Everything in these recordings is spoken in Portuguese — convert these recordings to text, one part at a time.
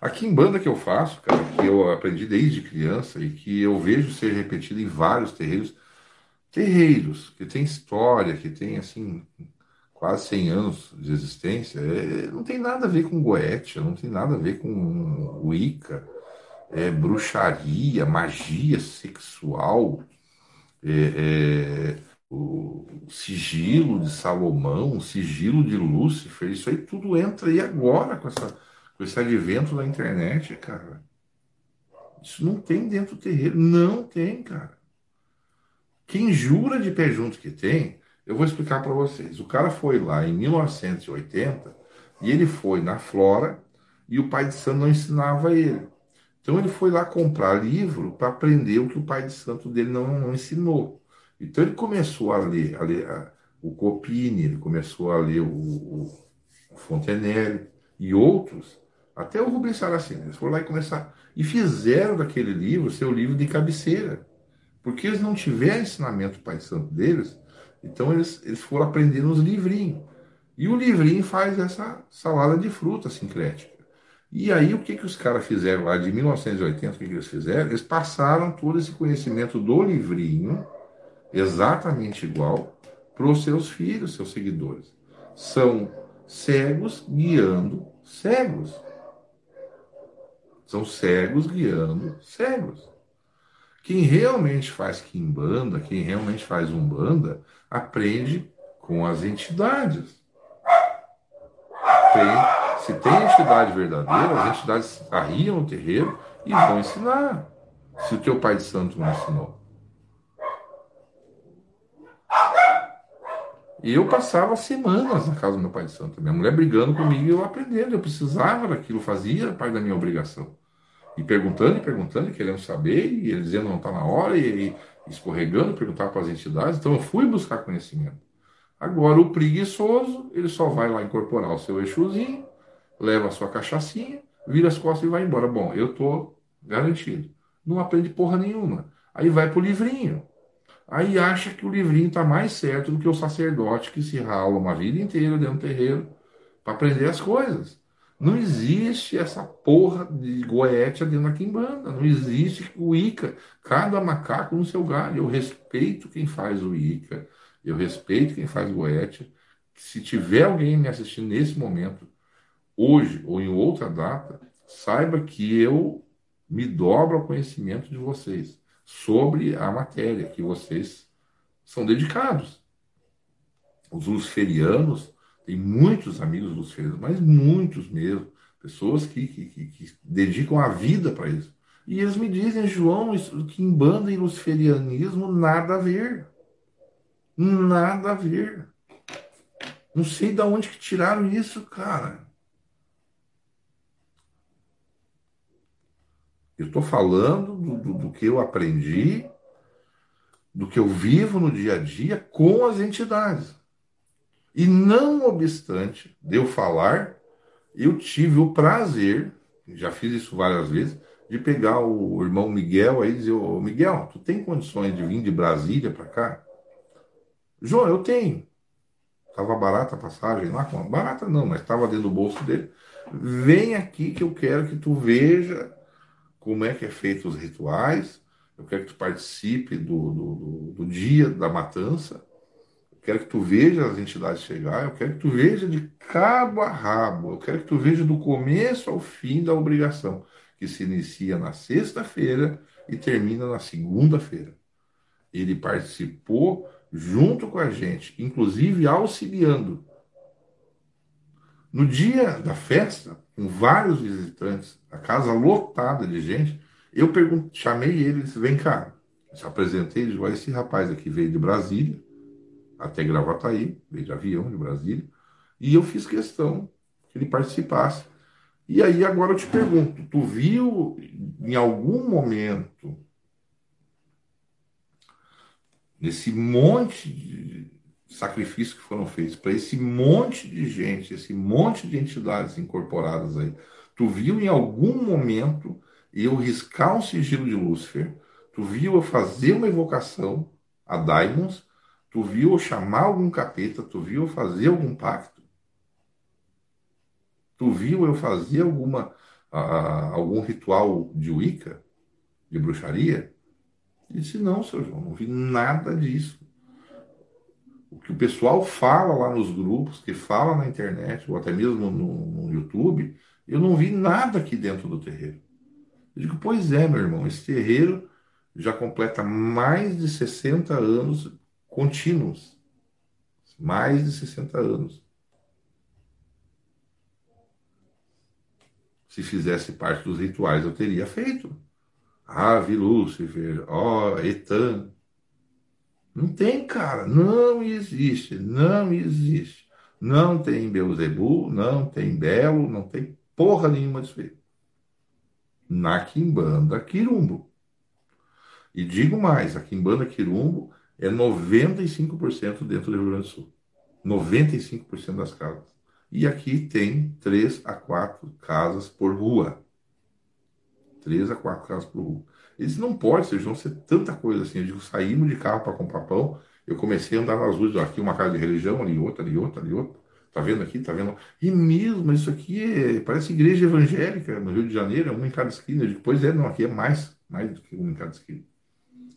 Aqui em banda que eu faço, cara, que eu aprendi desde criança e que eu vejo ser repetido em vários terreiros, terreiros que tem história, que tem assim quase 100 anos de existência, é, não tem nada a ver com Goethe, não tem nada a ver com Wicca, é, bruxaria, magia sexual, é, é, o sigilo de Salomão, o sigilo de Lúcifer, isso aí tudo entra aí agora com, essa, com esse advento da internet, cara. Isso não tem dentro do terreiro, não tem, cara. Quem jura de pé junto que tem, eu vou explicar para vocês. O cara foi lá em 1980 e ele foi na Flora e o pai de santo não ensinava ele. Então ele foi lá comprar livro para aprender o que o pai de santo dele não, não ensinou. Então ele começou a ler, a ler a, o Copini, ele começou a ler o, o, o Fontenelle e outros, até o Rubens Saraceni. Eles foram lá e começaram. E fizeram daquele livro seu livro de cabeceira. Porque eles não tiveram ensinamento Pai Santo deles, então eles, eles foram aprender nos livrinhos. E o livrinho faz essa salada de fruta sincrética. E aí o que, que os caras fizeram lá de 1980, o que, que eles fizeram? Eles passaram todo esse conhecimento do livrinho exatamente igual para os seus filhos, seus seguidores. São cegos guiando cegos. São cegos guiando cegos. Quem realmente faz quimbanda, quem realmente faz umbanda, aprende com as entidades. Tem, se tem entidade verdadeira, as entidades arriam no terreiro e vão ensinar. Se o teu pai de santo não ensinou. E eu passava semanas na casa do meu pai de santo. Minha mulher brigando comigo e eu aprendendo. Eu precisava daquilo, fazia parte da minha obrigação. E perguntando e perguntando, querendo saber, e ele dizendo não está na hora, e, e escorregando, perguntar para as entidades. Então eu fui buscar conhecimento. Agora, o preguiçoso, ele só vai lá incorporar o seu eixozinho, leva a sua cachaçinha, vira as costas e vai embora. Bom, eu estou garantido. Não aprende porra nenhuma. Aí vai pro livrinho. Aí acha que o livrinho está mais certo do que o sacerdote que se rala uma vida inteira dentro do terreiro para aprender as coisas. Não existe essa porra de goetia dentro da quimbanda. Não existe o Ica. Cada macaco no seu galho. Eu respeito quem faz o Ica. Eu respeito quem faz goetia. Se tiver alguém me assistindo nesse momento, hoje ou em outra data, saiba que eu me dobro ao conhecimento de vocês sobre a matéria que vocês são dedicados. Os luciferianos, tem muitos amigos luciferianos, mas muitos mesmo, pessoas que, que, que, que dedicam a vida para isso. E eles me dizem, João, que em banda e luciferianismo nada a ver. Nada a ver. Não sei de onde que tiraram isso, cara. Eu estou falando do, do, do, que eu aprendi, do que eu vivo no dia a dia com as entidades. E não obstante de eu falar, eu tive o prazer, já fiz isso várias vezes, de pegar o irmão Miguel aí e dizer: Ô Miguel, tu tem condições de vir de Brasília para cá? João, eu tenho. Tava barata a passagem lá, barata não, mas estava dentro do bolso dele. Vem aqui que eu quero que tu veja como é que é feito os rituais, eu quero que tu participe do, do, do, dia da matança, eu quero que tu veja as entidades chegar, eu quero que tu veja de cabo a rabo, eu quero que tu veja do começo ao fim da obrigação, que se inicia na sexta-feira e termina na segunda-feira. Ele participou junto com a gente, inclusive auxiliando. No dia da festa, com vários visitantes, a casa lotada de gente, eu chamei ele e disse: vem cá. Se apresentei, disse: esse rapaz aqui veio de Brasília, até Gravataí, veio de avião de Brasília, e eu fiz questão que ele participasse. E aí agora eu te pergunto, tu viu em algum momento nesse monte de sacrifícios que foram feitos para esse monte de gente, esse monte de entidades incorporadas aí, tu viu em algum momento eu riscar um sigilo de Lúcifer, tu viu eu fazer uma evocação a Daimons, tu viu eu chamar algum capeta, tu viu eu fazer algum pacto, tu viu eu fazer alguma algum ritual de Wicca, de bruxaria? Ele disse, não, seu João, não vi nada disso. O que o pessoal fala lá nos grupos, que fala na internet, ou até mesmo no, no YouTube, eu não vi nada aqui dentro do terreiro. Eu digo, pois é, meu irmão, esse terreiro já completa mais de 60 anos contínuos. Mais de 60 anos. Se fizesse parte dos rituais, eu teria feito. Ave Lúcifer, ó, Etan. Não tem, cara. Não existe. Não existe. Não tem Beuzebu, não tem Belo, não tem porra nenhuma disso aí. Na Quimbanda Quirumbo. E digo mais, a Quimbanda Quirumbo é 95% dentro do Rio Grande do Sul. 95% das casas. E aqui tem 3 a 4 casas por rua. 3 a 4 casas por rua. Eles não pode, vocês vão ser tanta coisa assim. Eu digo, saímos de carro para comprar pão, eu comecei a andar nas ruas, aqui uma casa de religião, ali outra, ali outra, ali outra. Tá vendo aqui? Tá vendo? E mesmo, isso aqui é, parece igreja evangélica no Rio de Janeiro, é uma em cada esquina. Eu digo, pois é, não, aqui é mais, mais do que uma em cada esquina.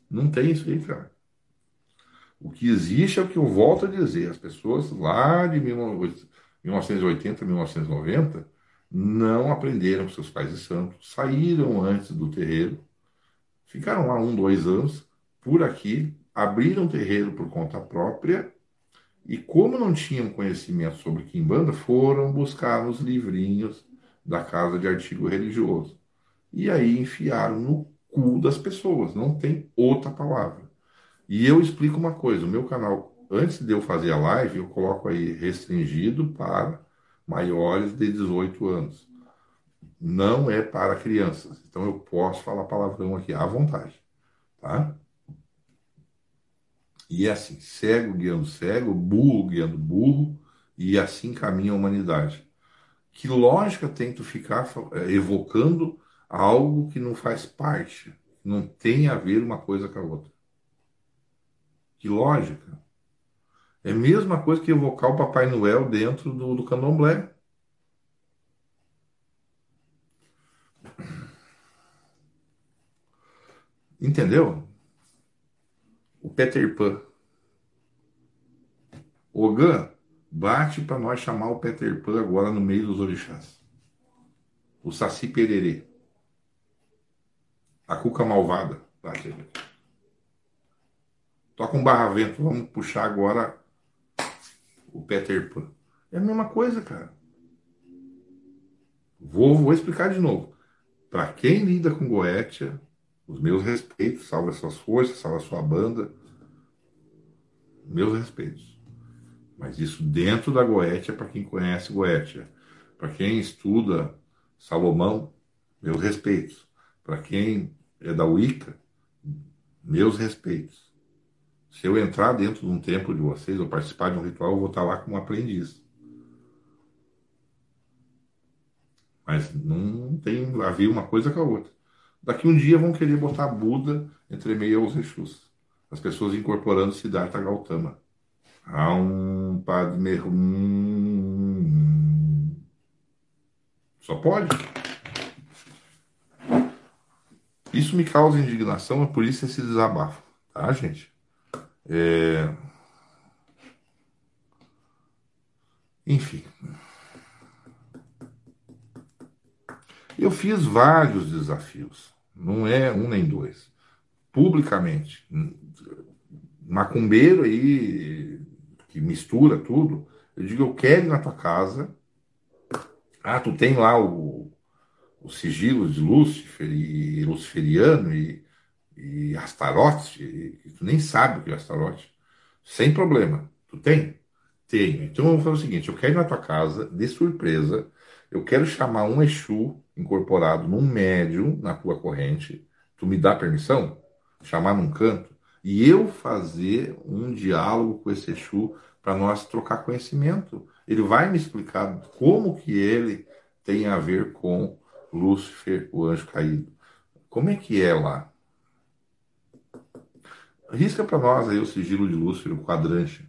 Não tem isso aí, cara. O que existe é o que eu volto a dizer. As pessoas lá de 1980, 1990 não aprenderam com seus pais de santos, saíram antes do terreiro, ficaram lá um, dois anos por aqui, abriram terreiro por conta própria e, como não tinham conhecimento sobre Kimbanda, foram buscar nos livrinhos da casa de artigo religioso. E aí enfiaram no cu das pessoas, não tem outra palavra. E eu explico uma coisa: o meu canal, antes de eu fazer a live, eu coloco aí restringido para maiores de 18 anos. Não é para crianças. Então eu posso falar palavrão aqui à vontade. Tá? E é assim: cego guiando cego, burro guiando burro, e assim caminha a humanidade. Que lógica tem tu ficar eh, evocando algo que não faz parte, não tem a ver uma coisa com a outra? Que lógica. É a mesma coisa que evocar o Papai Noel dentro do, do candomblé. Entendeu? O Peter Pan. Ogan, bate para nós chamar o Peter Pan agora no meio dos orixás. O Saci Pererê. A Cuca Malvada. Bate. Toca um barra-vento, vamos puxar agora o Peter Pan. É a mesma coisa, cara. Vou, vou explicar de novo. Para quem lida com Goetia, os meus respeitos, salve as suas forças, salve a sua banda. Meus respeitos. Mas isso dentro da Goetia, para quem conhece Goetia. Para quem estuda Salomão, meus respeitos. Para quem é da Wicca, meus respeitos. Se eu entrar dentro de um templo de vocês ou participar de um ritual, eu vou estar lá como aprendiz. Mas não tem a ver uma coisa com a outra. Daqui um dia vão querer botar Buda entre meio aos Exus. As pessoas incorporando Siddhartha Gautama. Um Padme hum, Só pode. Isso me causa indignação, é por isso esse desabafo, tá, gente? É... Enfim. Eu fiz vários desafios, não é um nem dois, publicamente. Macumbeiro aí, que mistura tudo, eu digo, eu quero ir na tua casa. Ah, tu tem lá o, o sigilo de Lúcifer e Luciferiano e e Astarote, e tu nem sabe o que é Astarote, sem problema. Tu tem? Tenho. Então eu vou fazer o seguinte: eu quero ir na tua casa, de surpresa, eu quero chamar um Exu incorporado num médium na tua corrente. Tu me dá permissão? Chamar num canto? E eu fazer um diálogo com esse Exu para nós trocar conhecimento. Ele vai me explicar como que ele tem a ver com Lúcifer, o anjo caído. Como é que é lá? Risca para nós aí o sigilo de Lúcifer, o quadrante.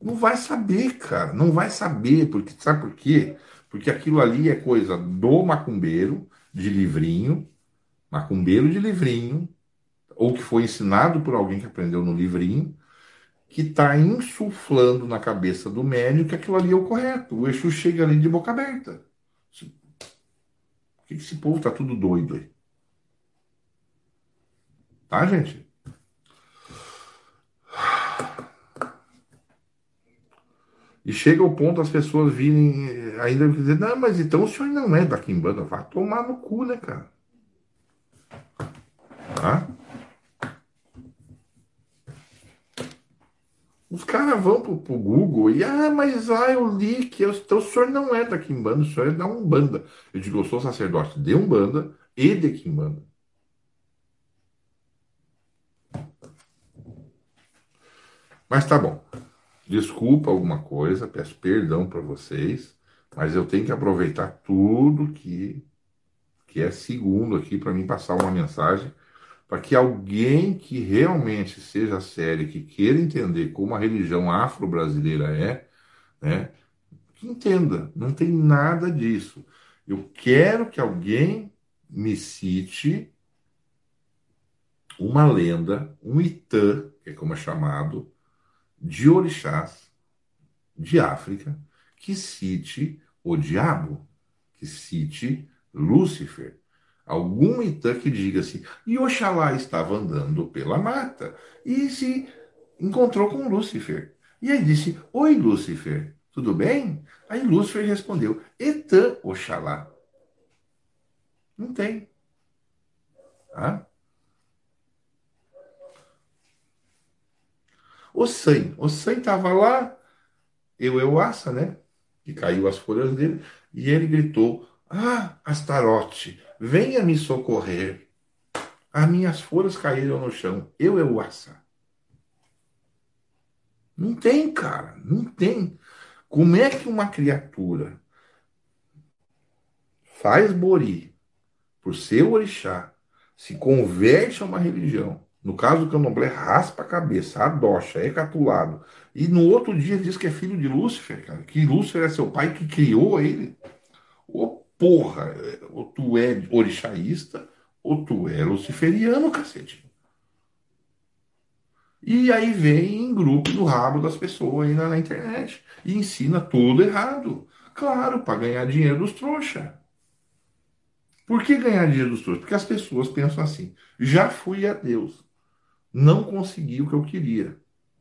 Não vai saber, cara. Não vai saber. Porque, sabe por quê? Porque aquilo ali é coisa do macumbeiro, de livrinho, macumbeiro de livrinho, ou que foi ensinado por alguém que aprendeu no livrinho, que está insuflando na cabeça do médico que aquilo ali é o correto. O Exu chega ali de boca aberta. Por que esse povo está tudo doido aí? Tá, gente? E chega ao ponto as pessoas virem eh, ainda dizer, não, mas então o senhor não é da Quimbanda. Vai tomar no cu, né, cara? Tá? Os caras vão pro, pro, Google e, ah, mas ah, eu li que eu, então o senhor não é da Quimbanda, o senhor é da Umbanda. Eu digo, eu sou sacerdote de Umbanda e de Quimbanda. Mas tá bom. Desculpa alguma coisa, peço perdão para vocês, mas eu tenho que aproveitar tudo que, que é segundo aqui para mim passar uma mensagem para que alguém que realmente seja sério, que queira entender como a religião afro-brasileira é, né, que entenda, não tem nada disso. Eu quero que alguém me cite uma lenda, um itã, que é como é chamado, de orixás de África que cite o diabo, que cite Lúcifer. Algum itã que diga assim, e Oxalá estava andando pela mata e se encontrou com Lúcifer. E aí disse, oi Lúcifer, tudo bem? Aí Lúcifer respondeu, Etã Oxalá. Não tem. Ah? O Sem. O Sem estava lá, eu, eu, aça, né? Que caiu as folhas dele, e ele gritou: Ah, Astarote, venha me socorrer. As minhas folhas caíram no chão. Eu, eu, aça. Não tem, cara, não tem. Como é que uma criatura faz bori por seu orixá, se converte a uma religião, no caso do candomblé, raspa a cabeça, adocha, é catulado. E no outro dia diz que é filho de Lúcifer, cara. Que Lúcifer é seu pai que criou ele. Ô porra, ou tu é orixaísta, ou tu é luciferiano, cacete. E aí vem em grupo do rabo das pessoas aí na, internet. E ensina tudo errado. Claro, para ganhar dinheiro dos trouxa. Por que ganhar dinheiro dos trouxas? Porque as pessoas pensam assim: já fui a Deus não consegui o que eu queria.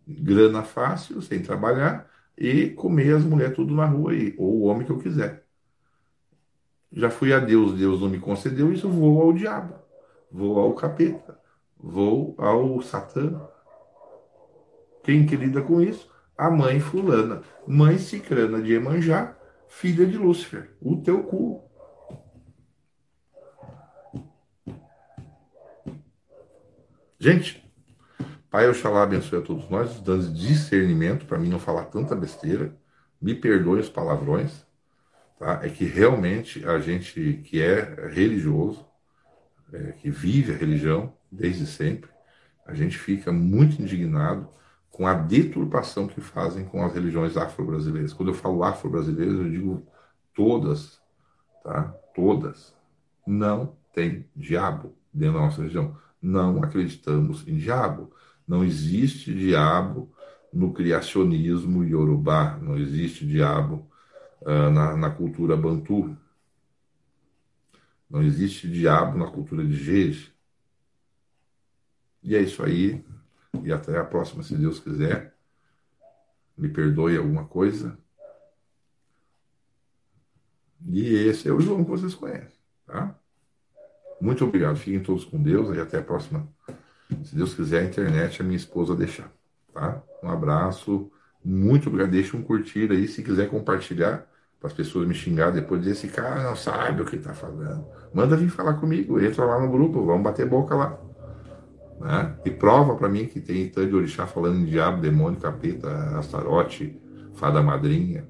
Grana fácil, sem trabalhar, e comer as mulheres tudo na rua aí, ou o homem que eu quiser. Já fui a Deus, Deus não me concedeu isso, vou ao diabo, vou ao capeta, vou ao Satã. Quem que lida com isso? A mãe fulana, mãe cicrana de Emanjá, filha de Lúcifer, o teu cu. Gente, Pai Oxalá abençoe a todos nós, dando discernimento para mim não falar tanta besteira. Me perdoe os palavrões. Tá? É que realmente a gente que é religioso, é, que vive a religião desde sempre, a gente fica muito indignado com a deturpação que fazem com as religiões afro-brasileiras. Quando eu falo afro-brasileiras, eu digo todas, tá? Todas. Não tem diabo dentro da nossa religião. Não acreditamos em diabo. Não existe diabo no criacionismo iorubá, não existe diabo uh, na, na, cultura bantu, não existe diabo na cultura de Jeje. E é isso aí, e até a próxima, se Deus quiser. Me perdoe alguma coisa. E esse é o João que vocês conhecem, tá? Muito obrigado. Fiquem todos com Deus e até a próxima se Deus quiser, a internet a minha esposa deixar. Tá? Um abraço, muito obrigado. Deixa um curtir aí, se quiser compartilhar, para as pessoas me xingar depois, dizer esse cara não sabe o que está falando. Manda vir falar comigo, entra lá no grupo, vamos bater boca lá. Né? E prova para mim que tem tanto de orixá falando em diabo, demônio, capeta, astarote, fada madrinha.